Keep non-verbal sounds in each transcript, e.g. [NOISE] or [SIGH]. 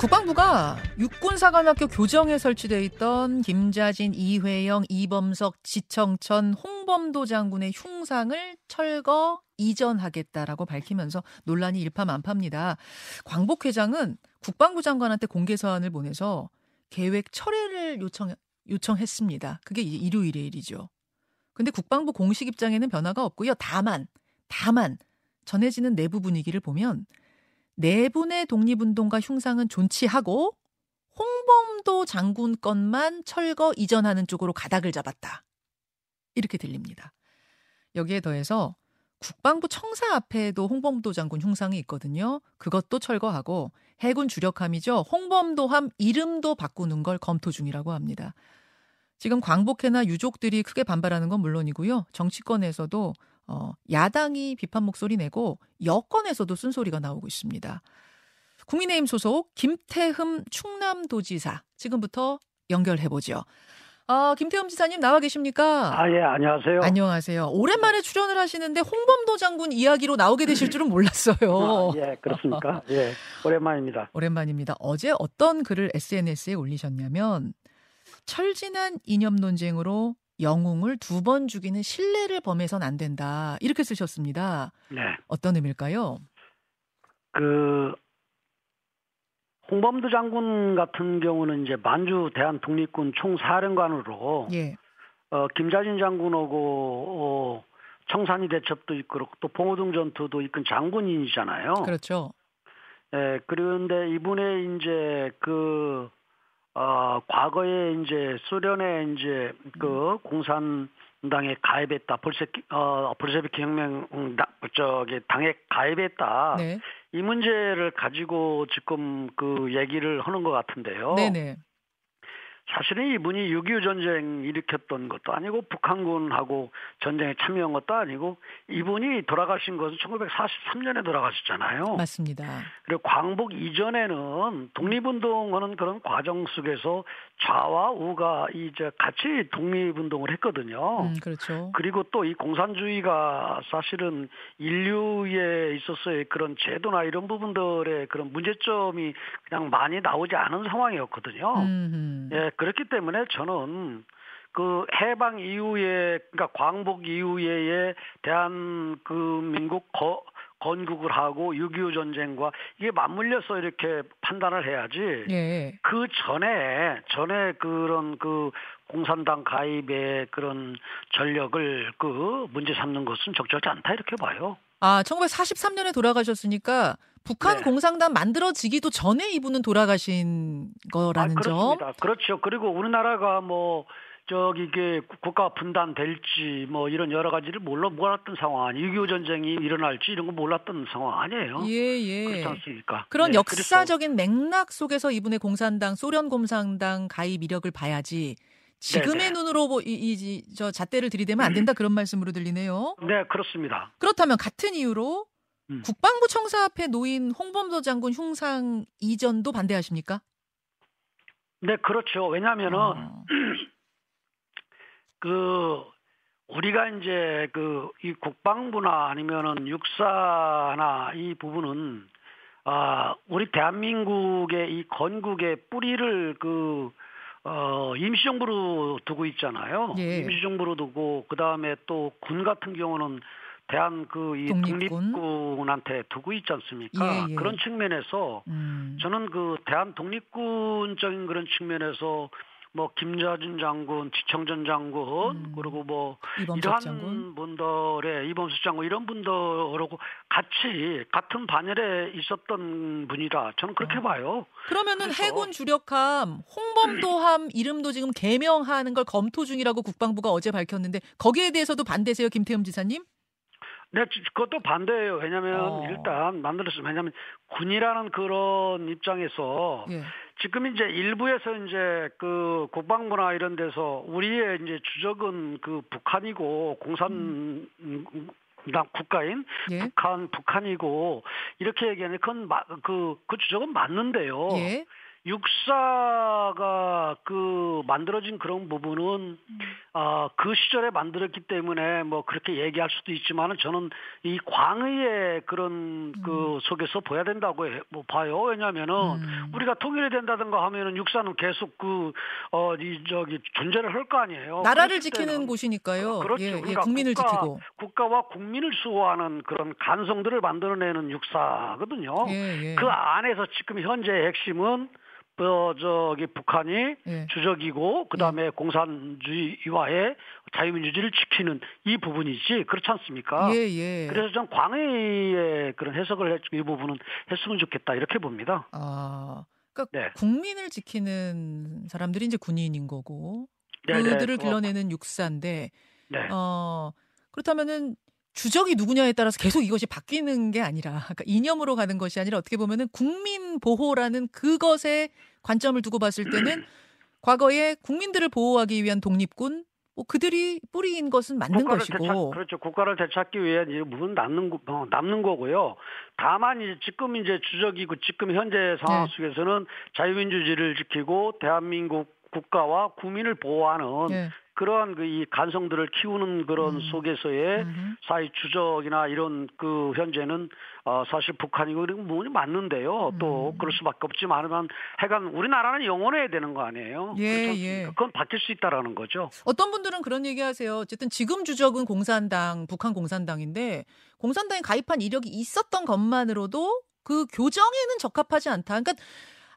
국방부가 육군사관학교 교정에 설치돼 있던 김자진, 이회영, 이범석, 지청천, 홍범도 장군의 흉상을 철거 이전하겠다라고 밝히면서 논란이 일파만파입니다. 광복 회장은 국방부 장관한테 공개 서한을 보내서 계획 철회를 요청 요청했습니다. 그게 일요일의 일이죠. 근데 국방부 공식 입장에는 변화가 없고요. 다만 다만 전해지는 내부 분위기를 보면 네 분의 독립운동가 흉상은 존치하고 홍범도 장군 건만 철거 이전하는 쪽으로 가닥을 잡았다. 이렇게 들립니다. 여기에 더해서 국방부 청사 앞에도 홍범도 장군 흉상이 있거든요. 그것도 철거하고 해군 주력함이죠. 홍범도함 이름도 바꾸는 걸 검토 중이라고 합니다. 지금 광복회나 유족들이 크게 반발하는 건 물론이고요. 정치권에서도 어, 야당이 비판 목소리 내고 여권에서도 쓴소리가 나오고 있습니다. 국민의힘 소속 김태흠 충남도지사 지금부터 연결해 보죠. 아, 김태흠 지사님 나와 계십니까? 아, 예, 안녕하세요. 안녕하세요. 오랜만에 출연을 하시는데 홍범도 장군 이야기로 나오게 되실 줄은 몰랐어요. 아, 예, 그렇습니까? 예, 오랜만입니다. 오랜만입니다. 어제 어떤 글을 SNS에 올리셨냐면 철진한 이념 논쟁으로 영웅을 두 번 죽이는 신뢰를 범해선 안 된다. 이렇게 쓰셨습니다. 네. 어떤 의미일까요? 그 홍범도 장군 같은 경우는 이제 만주 대한 독립군 총사령관으로 예. 어, 김자진 장군하고 어, 청산리 대첩도 이끌고 또 봉오동 전투도 이끈 장군인이잖아요. 그렇죠. 예, 그런데 이분의 이제 그 어, 과거에 이제 소련에 이제 그 공산당에 가입했다. 볼셰키, 어, 볼셰비키 혁명, 음, 저기, 당에 가입했다. 네. 이 문제를 가지고 지금 그 얘기를 하는 것 같은데요. 네네. 사실은 이분이 6.25 전쟁 일으켰던 것도 아니고 북한군하고 전쟁에 참여한 것도 아니고 이분이 돌아가신 것은 1943년에 돌아가셨잖아요. 맞습니다. 그리고 광복 이전에는 독립운동하는 그런 과정 속에서 좌와 우가 이제 같이 독립운동을 했거든요. 음, 그렇죠. 그리고 또 이 공산주의가 사실은 인류에 있어서의 그런 제도나 이런 부분들의 그런 문제점이 그냥 많이 나오지 않은 상황이었거든요. 음, 예, 그렇기 때문에 저는 그 해방 이후에 그러니까 광복 이후에 대한 그 민국 거, 건국을 하고 6.25 전쟁과 이게 맞물려서 이렇게 판단을 해야지. 예. 그 전에 전에 그런 그 공산당 가입의 그런 전력을 그 문제 삼는 것은 적절치 않다 이렇게 봐요. 아, 1943년에 돌아가셨으니까 북한 네. 공산당 만들어지기도 전에 이분은 돌아가신 거라는 아, 점. 그렇습니다. 그렇죠. 그리고 우리나라가 뭐 저기 이게 국가 분단 될지 뭐 이런 여러 가지를 몰라 몰랐던 상황 아니 6.25 전쟁이 일어날지 이런 거 몰랐던 상황 아니에요. 예, 예. 그렇지 않습니까? 그런 네, 역사적인 맥락 속에서 이분의 공산당, 소련 공산당 가입 이력을 봐야지 지금의 네네. 눈으로 뭐 이, 이, 이, 저 잣대를 들이대면 안 된다 그런 말씀으로 들리네요. 그래서, 네, 그렇습니다. 그렇다면 같은 이유로 음. 국방부 청사 앞에 놓인 홍범도 장군 흉상 이전도 반대하십니까? 네, 그렇죠. 왜냐하면은 어, [CLEARS THROAT] 그 우리가 이제 그 이 국방부나 아니면은 육사나 이 부분은 아 우리 대한민국의 이 건국의 뿌리를 그 어, 임시정부로 두고 있잖아요. 예. 임시정부로 두고 그 다음에 또 군 같은 경우는 대한 그이 독립군. 독립군한테 두고 있지 않습니까? 예, 예. 그런 측면에서 음. 저는 그 대한 독립군적인 그런 측면에서 뭐 김자진 장군, 지청전 장군 음. 그리고 뭐 이러한 장군. 분들의 이범수 장군 이런 분들하고 같이 같은 반열에 있었던 분이라 저는 그렇게 어. 봐요. 그러면은 그래서- 해군 주력함 홍범도함 [CLEARS THROAT] 이름도 지금 개명하는 걸 검토 중이라고 국방부가 어제 밝혔는데 거기에 대해서도 반대세요, 김태흠 지사님? 네, 지- 그것도 반대예요. 왜냐하면 어. 일단 만들었으면 왜냐하면 군이라는 그런 입장에서 예. 지금 이제 일부에서 이제 그 국방부나 이런 데서 우리의 이제 주적은 그 북한이고 공산 당 국가인 예. 북한 북한이고 이렇게 얘기하는 그건 마, 그, 그 주적은 맞는데요. 예. 육사가 그 만들어진 그런 부분은 음. 아, 그 시절에 만들었기 때문에 뭐 그렇게 얘기할 수도 있지만은 저는 이 광의의 그런 그 속에서 보야 된다고 해, 뭐 봐요. 왜냐면은 음. 우리가 통일이 된다든가 하면은 육사는 계속 그, 어, 이, 저기, 존재를 할 거 아니에요. 나라를 지키는 때는 곳이니까요. 그렇죠. 예, 예, 그러니까 국민을 국가, 지키고. 국가와 국민을 수호하는 그런 간성들을 만들어내는 육사거든요. 예, 예. 그 안에서 지금 현재의 핵심은 어, 저기 북한이 예. 주적이고 그다음에 공산주의와의 자유민주주의를 지키는 이 부분이지 그렇지 않습니까? 예, 예. 그래서 전 광의의 그런 해석을 해, 이 부분은 했으면 좋겠다 이렇게 봅니다. 아, 그러니까 네. 국민을 지키는 사람들이 이제 군인인 거고 네, 네. 그들을 어, 길러내는 육사인데 네. 어 그렇다면은 주적이 누구냐에 따라서 계속 이것이 바뀌는 게 아니라 그러니까 이념으로 가는 것이 아니라 어떻게 보면은 국민 보호라는 그것에 관점을 두고 봤을 때는 과거에 국민들을 보호하기 위한 독립군 뭐 그들이 뿌리인 것은 맞는 것이고 되찾, 그렇죠. 국가를 되찾기 이 부분 남는 거- 어, 남는 거고요. 다만 이제 지금 이제 주적이고 지금 현재 상황 네. 속에서는 자유민주주의를 지키고 대한민국 국가와 국민을 보호하는 예. 그러한 그 이 간성들을 키우는 그런 음. 속에서의 음흠. 사회 주적이나 이런 그 현재는 어 사실 북한이고 이런 부분이 맞는데요. 또 음. 그럴 수밖에 없지만 하여간 우리나라는 영원해야 되는 거 아니에요. 예, 않습니까? 예. 그건 바뀔 수 있다라는 거죠. 어떤 분들은 그런 얘기 하세요. 어쨌든 지금 주적은 공산당, 북한 공산당인데 공산당에 가입한 이력이 있었던 것만으로도 그 교정에는 적합하지 않다. 그러니까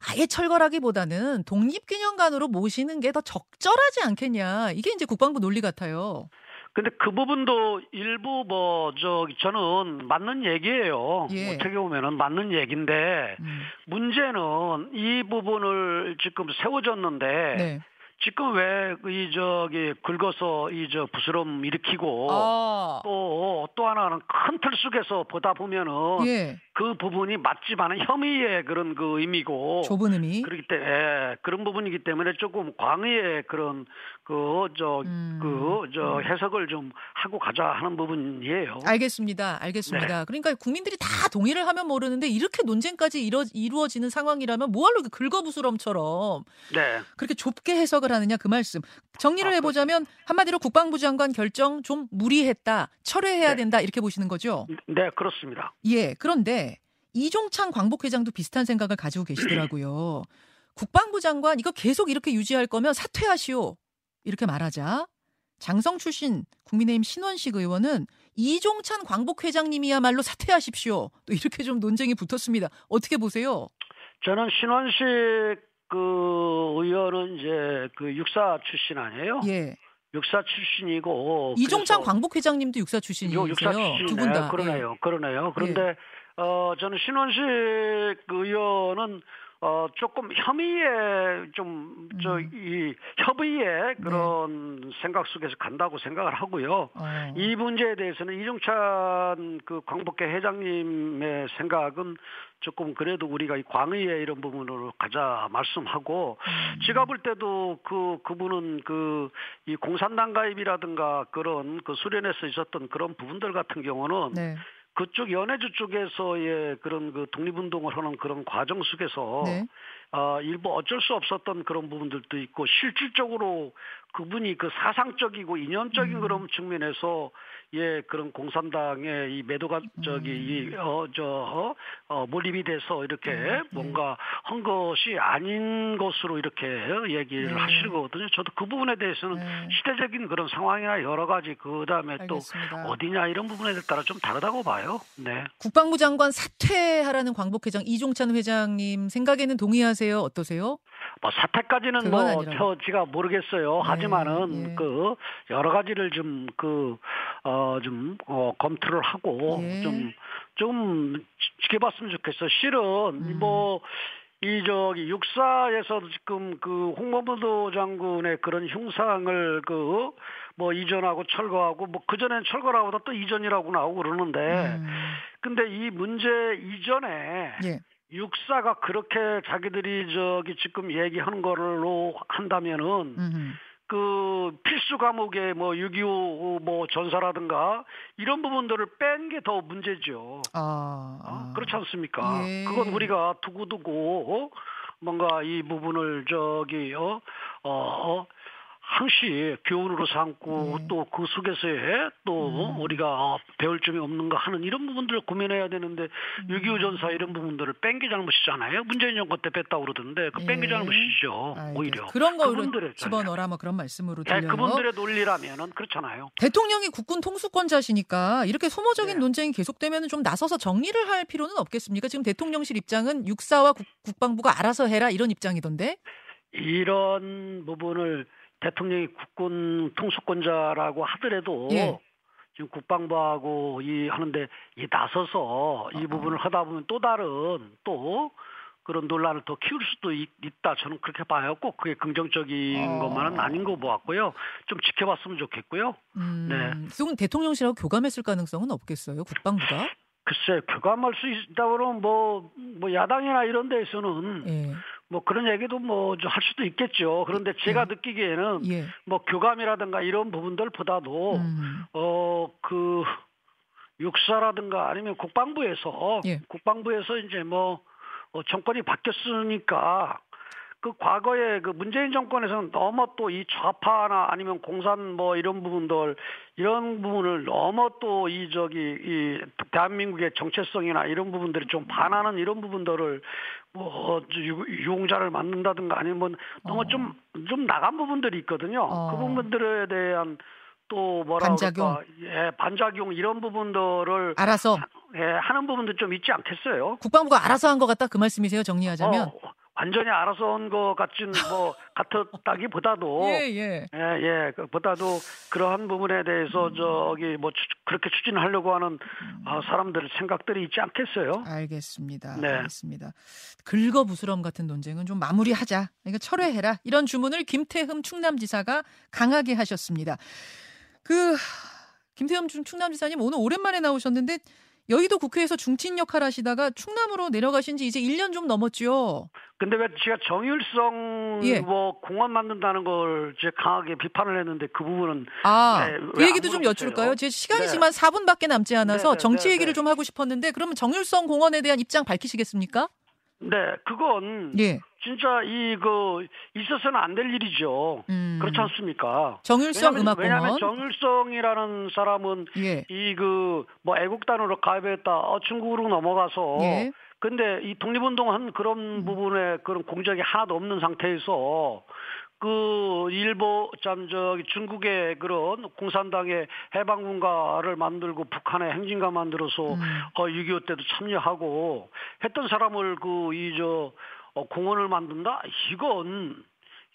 아예 철거라기보다는 독립기념관으로 모시는 게 더 적절하지 않겠냐. 이게 이제 국방부 논리 같아요. 근데 그 부분도 일부 뭐 저기 저는 맞는 얘기예요. 예. 어떻게 보면은 맞는 얘기인데 음. 문제는 이 부분을 지금 세워졌는데 네. 지금 왜 이 저기 긁어서 이 저 부스럼 일으키고 아, 또또 하나는 큰 틀 속에서 보다 보면은 예. 그 부분이 맞지만은 혐의의 그런 그 의미고 좁은 의미. 그렇기 때문에 예, 그런 부분이기 때문에 조금 광의의 그런 그저 음. 그저 해석을 좀 하고 가자 하는 부분이에요. 알겠습니다. 알겠습니다. 네. 그러니까 국민들이 다 동의를 하면 모르는데 이렇게 논쟁까지 이루, 이루어지는 상황이라면 뭐하러 긁어부스럼처럼 네. 그렇게 좁게 해석을 하느냐 그 말씀. 정리를 아, 해보자면 한마디로 국방부 장관 결정 좀 무리했다, 철회해야 네. 된다 이렇게 보시는 거죠. 네, 그렇습니다. 예. 그런데 이종창 광복회장도 비슷한 생각을 가지고 계시더라고요. [CLEARS THROAT] 국방부 장관 이거 계속 이렇게 유지할 거면 사퇴하시오 이렇게 말하자 장성 출신 국민의힘 신원식 의원은 이종찬 광복회장님이야말로 사퇴하십시오. 또 이렇게 좀 논쟁이 붙었습니다. 어떻게 보세요? 저는 신원식 그 의원은 이제 그 육사 출신 아니에요? 예. 육사 출신이고 이종찬 그래서 광복 회장님도 육사 출신이세요. 요 육사 출신이네. 두분 다. 예. 그러네요. 그러네요. 그런데 어 저는 신원식 의원은 어 조금 혐의에 좀저 음. 이 협의의 그런 생각 속에서 간다고 생각을 하고요. 어. 이 문제에 대해서는 이종찬 그 광복회 회장님의 생각은 조금 그래도 우리가 이 광의의 이런 부분으로 가자 말씀하고 음. 제가 볼 때도 그 그분은 그 이 공산당 가입이라든가 그런 그 수련에서 있었던 그런 부분들 같은 경우는 네. 그쪽 연해주 쪽에서의 그런 그 독립운동을 하는 그런 과정 속에서 네. 어, 일부 어쩔 수 없었던 그런 부분들도 있고 실질적으로 그분이 그 사상적이고 이념적인 음. 그런 측면에서 예 그런 공산당의 이 매도가 저기 음. 이어저 어, 몰입이 돼서 이렇게 네, 뭔가 한 것이 아닌 것으로 이렇게 얘기를 네. 하시는 거거든요. 저도 그 부분에 대해서는 네. 시대적인 그런 상황이나 여러 가지 그 다음에 또. 어디냐 이런 부분에 따라 좀 다르다고 봐요. 네. 국방부 장관 사퇴하라는 광복회장 이종찬 회장님 생각에는 동의하세요? 어떠세요? 뭐 사태까지는 뭐. 저 제가 모르겠어요. 네, 하지만은 예. 그 여러 가지를 좀 그 어 좀 어, 검토를 하고 예. 좀좀 지켜봤으면 좋겠어. 실은 음. 뭐. 이 저기 육사에서 지금 그 홍범도 장군의 그런 흉상을 그 뭐 이전하고 철거하고 뭐 그전엔 철거라고도 또 이전이라고 나오고 그러는데 음. 근데 이 문제 이전에 예. 육사가 그렇게 자기들이 저기 지금 얘기하는 걸로 한다면은 음흠. 그 필수 과목의 뭐6.25 뭐 전사라든가 이런 부분들을 뺀 게 더 문제죠. 아, 어? 아. 그렇지 않습니까? 예. 그건 우리가 두고두고 뭔가 이 부분을 저기 어, 어, 어 항시 교훈으로 삼고 네. 또그 속에서의 또 음. 우리가 배울 점이 없는가 하는 이런 부분들을 고민해야 되는데 음. 6.25 전사 이런 부분들을 뺀게 잘못이잖아요. 문재인 정권 때 뺐다고 그러던데 그뺀게 예. 잘못이죠. 알겠- 오히려. 그런 거를 집어넣어라 뭐 그런 말씀으로 예, 들려요. 그분들의 논리라면은 그렇잖아요. 대통령이 국군 통수권자시니까 이렇게 소모적인 네. 논쟁이 계속되면 좀 나서서 정리를 할 필요는 없겠습니까? 지금 대통령실 입장은 육사와 국, 국방부가 알아서 해라 이런 입장이던데. 이런 부분을 대통령이 국군 통수권자라고 하더라도 예. 지금 국방부하고 이 하는데 이 나서서 이 부분을 하다 보면 또 다른 또 그런 논란을 더 키울 수도 있, 다 저는 그렇게 봐요. 꼭 그게 긍정적인 어. 것만은 아닌 거 보았고요. 좀 지켜봤으면 좋겠고요. 음, 네. 그럼 대통령실하고 교감했을 가능성은 없겠어요? 국방부가? 글쎄 교감할 수 있다 그러면 뭐, 뭐 야당이나 이런 데에서는 예. 뭐 그런 얘기도 뭐 할 수도 있겠죠. 그런데 제가 예. 느끼기에는 예. 뭐 교감이라든가 이런 부분들보다도 음. 어그 육사라든가 아니면 국방부에서 예. 국방부에서 이제 뭐 어, 정권이 바뀌었으니까 그 과거에 그 문재인 정권에서는 너무 또 이 좌파나 아니면 공산 뭐 이런 부분들 이런 부분을 너무 또 이 저기 이 대한민국의 정체성이나 이런 부분들이 좀 반하는 이런 부분들을 뭐 유- 유공자를 만든다든가 아니면 너무 어. 좀좀 나간 부분들이 있거든요. 어. 그 부분들에 대한 또 뭐라 반작용? 그럴까 예 반작용 이런 부분들을 알아서 예, 하는 부분도 좀 있지 않겠어요? 국방부가 알아서 한 것 같다 그 말씀이세요? 정리하자면. 어, 완전히 알아서 온 것 같진 뭐 [LAUGHS] 같았다기보다도 예, 예. 예, 예, 그보다도 그러한 부분에 대해서 저기 뭐 추- 그렇게 추진하려고 하는 아, 사람들 생각들이 있지 않겠어요? 알겠습니다. 네. 알겠습니다. 긁어부스럼 같은 논쟁은 좀 마무리하자. 그러니까 철회해라. 이런 주문을 김태흠 충남지사가 강하게 하셨습니다. 그 김태흠 충- 충남지사님 오늘 오랜만에 나오셨는데 여의도 국회에서 중진 역할 하시다가 충남으로 내려가신 지 이제 1년 좀 넘었죠. 근데 왜 제가 정일성 예. 뭐 공원 만든다는 걸 제가 강하게 비판을 했는데 그 부분은 아, 네, 그 얘기도 좀? 여쭐까요? 제 시간이 네. 지만 4분밖에 남지 않아서 네, 네, 정치 네, 얘기를 네. 좀 하고 싶었는데 그러면 정율성 공원에 대한 입장 밝히시겠습니까? 네, 그건 예. 진짜 이 그 있어서는 안 될 일이죠. 음. 그렇지 않습니까? 정율성 왜냐하면, 음악공원. 왜냐하면 정일성이라는 사람은 예. 이그 뭐 애국단으로 가입했다 어, 중국으로 넘어가서 예. 근데 이 독립운동한 그런 음. 부분에 그런 공적이 하나도 없는 상태에서 그 일본 참 저기 중국의 그런 공산당의 해방군가를 만들고 북한의 행진가 만들어서 음. 어, 6.25 때도 참여하고 했던 사람을 그 이저 어, 공원을 만든다 이건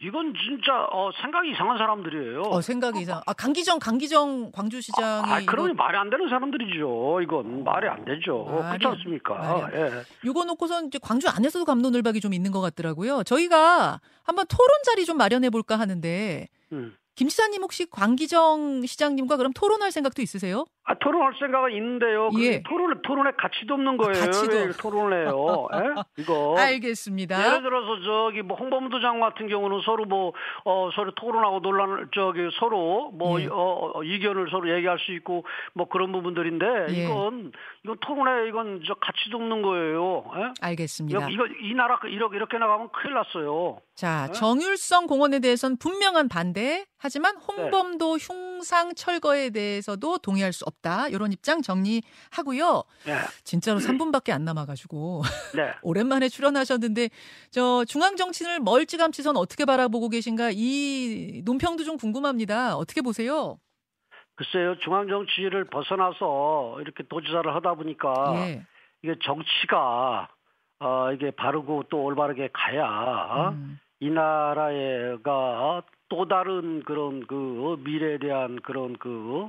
이건 진짜 어, 생각이 이상한 사람들이에요. 어, 생각이 이상. 아, 강기정, 강기정 광주시장이. 아, 이거, 그러면 말이 안 되는 사람들이죠. 이건 말이 안 되죠. 말이 그렇지 안- 않습니까? 말이 안- 예. 이거 놓고선 이제 광주 안에서도 감론을박이 좀 있는 것 같더라고요. 저희가 한번 토론 자리 좀 마련해 볼까 하는데, 음. 김 지사님 혹시 광기정 시장님과 그럼 토론할 생각도 있으세요? 아, 토론할 생각은 있는데요. 그 예. 토론에 토론에 가치도 없는 거예요. 가치도. 왜 토론을 해요? 예? 이거. [LAUGHS] 알겠습니다. 예를 들어서 저기 뭐 홍범도 장 같은 경우는 서로 뭐 어, 서로 토론하고 논란을 저기 서로 뭐 예. 어, 어, 의견을 서로 얘기할 수 있고 뭐 그런 부분들인데 예. 이건 이건 토론에 이건 저 가치도 없는 거예요. 예? 알겠습니다. 이거, 이거 이 나라 이렇게 이렇게 나가면 큰일 났어요. 자, 네? 정율성 공원에 대해서는 분명한 반대. 하지만 네. 홍범도 흉 상 철거에 대해서도 동의할 수 없다. 이런 입장 정리하고요. 예. 진짜로 3분밖에 안 남아가지고 [LAUGHS] 네. [LAUGHS] 오랜만에 출연하셨는데 저 중앙 정치를 멀찌감치선 어떻게 바라보고 계신가 이 논평도 좀 궁금합니다. 어떻게 보세요? 글쎄요, 중앙 정치를 벗어나서 이렇게 도지사를 하다 보니까 예. 이게 정치가 어 이게 바르고 또 올바르게 가야 음, 이 나라가 또 다른 그런 그 미래에 대한 그런 그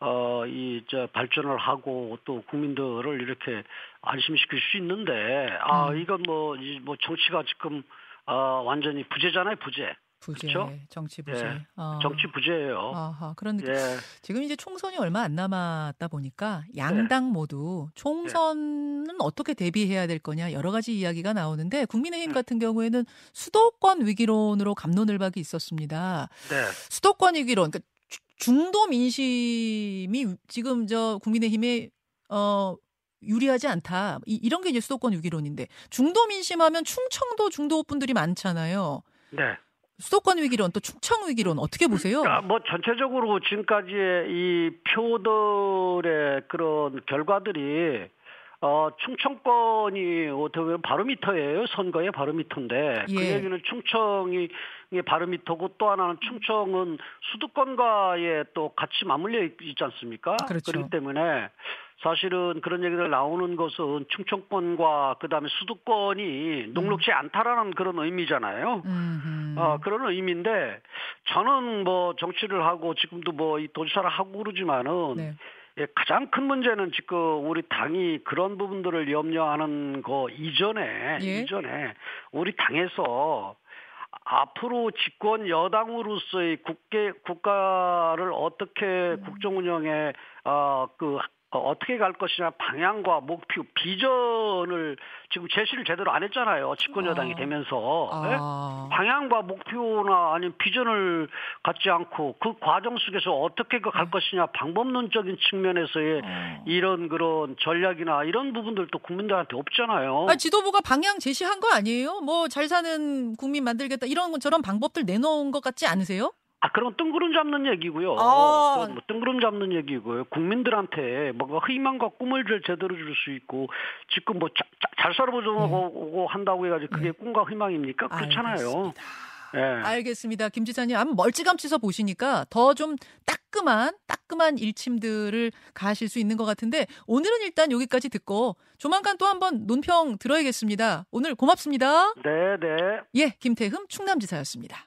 어, 이, 저, 발전을 하고 또 국민들을 이렇게 안심시킬 수 있는데, 아, 음. 이건 뭐, 이, 뭐, 정치가 지금, 어, 완전히 부재잖아요, 부재. 부재, 그쵸? 정치 부재. 예. 어. 정치 부재예요. 아하, 그런데 예. 지금 이제 총선이 얼마 안 남았다 보니까 양당 네. 모두 총선은 어떻게 대비해야 될 거냐 여러 가지 이야기가 나오는데 국민의힘 네. 같은 경우에는 수도권 위기론으로 감론을박이 있었습니다. 네. 수도권 위기론, 그러니까 주- 중도 민심이 지금 저 국민의힘의 어 유리하지 않다. 이, 런 게 이제 수도권 위기론인데 중도 민심하면 충청도 중도 분들이 많잖아요. 네. 수도권 위기론 또 충청 위기론 어떻게 보세요? 그러니까 뭐 전체적으로 지금까지의 이 표들의 그런 결과들이 어, 충청권이 어떻게 보면 바로미터예요. 선거의 바로미터인데. 그 예. 얘기는 충청이 바로미터고 또 하나는 충청은 수도권과의 또 같이 맞물려 있- 있지 않습니까? 그렇죠. 그렇기 때문에 사실은 그런 얘기들 나오는 것은 충청권과 그다음에 수도권이 녹록지 않다라는 그런 의미잖아요. 음, 어, 그런 의미인데 저는 뭐 정치를 하고 지금도 뭐 이 도지사를 하고 그러지만은 네. 예, 가장 큰 문제는 지금 우리 당이 그런 부분들을 염려하는 거 이전에 예. 이전에 우리 당에서 앞으로 집권 여당으로서의 국계 국가를 어떻게 음. 국정 운영에 어 그 어떻게 갈 것이냐 방향과 목표 비전을 지금 제시를 제대로 안 했잖아요 집권 여당이 아. 되면서 예? 아. 방향과 목표나 아니면 비전을 갖지 않고 그 과정 속에서 어떻게 그갈 것이냐 방법론적인 측면에서의 어. 이런 그런 전략이나 이런 부분들도 국민들한테 없잖아요. 아, 지도부가 방향 제시한 거 아니에요? 뭐 잘 사는 국민 만들겠다 이런 저런 방법들 내놓은 것 같지 않으세요? 아, 그럼 뜬구름 잡는 얘기고요. 아. 그건 뭐 뜬구름 잡는 얘기고요. 국민들한테 뭔가 희망과 꿈을 제- 제대로 줄 수 있고 지금 뭐 잘 살아보자고 한다고 해가지고 그게 네. 꿈과 희망입니까? 그렇잖아요. 알겠습니다. 예. 알겠습니다. 김 지사님, 아마 멀찌감치서 보시니까 더 좀 따끔한, 따끔한 일침들을 가하실 수 있는 것 같은데, 오늘은 일단 여기까지 듣고, 조만간 또 한번 논평 들어야겠습니다. 오늘 고맙습니다. 네, 네. 예, 김태흠 충남지사였습니다.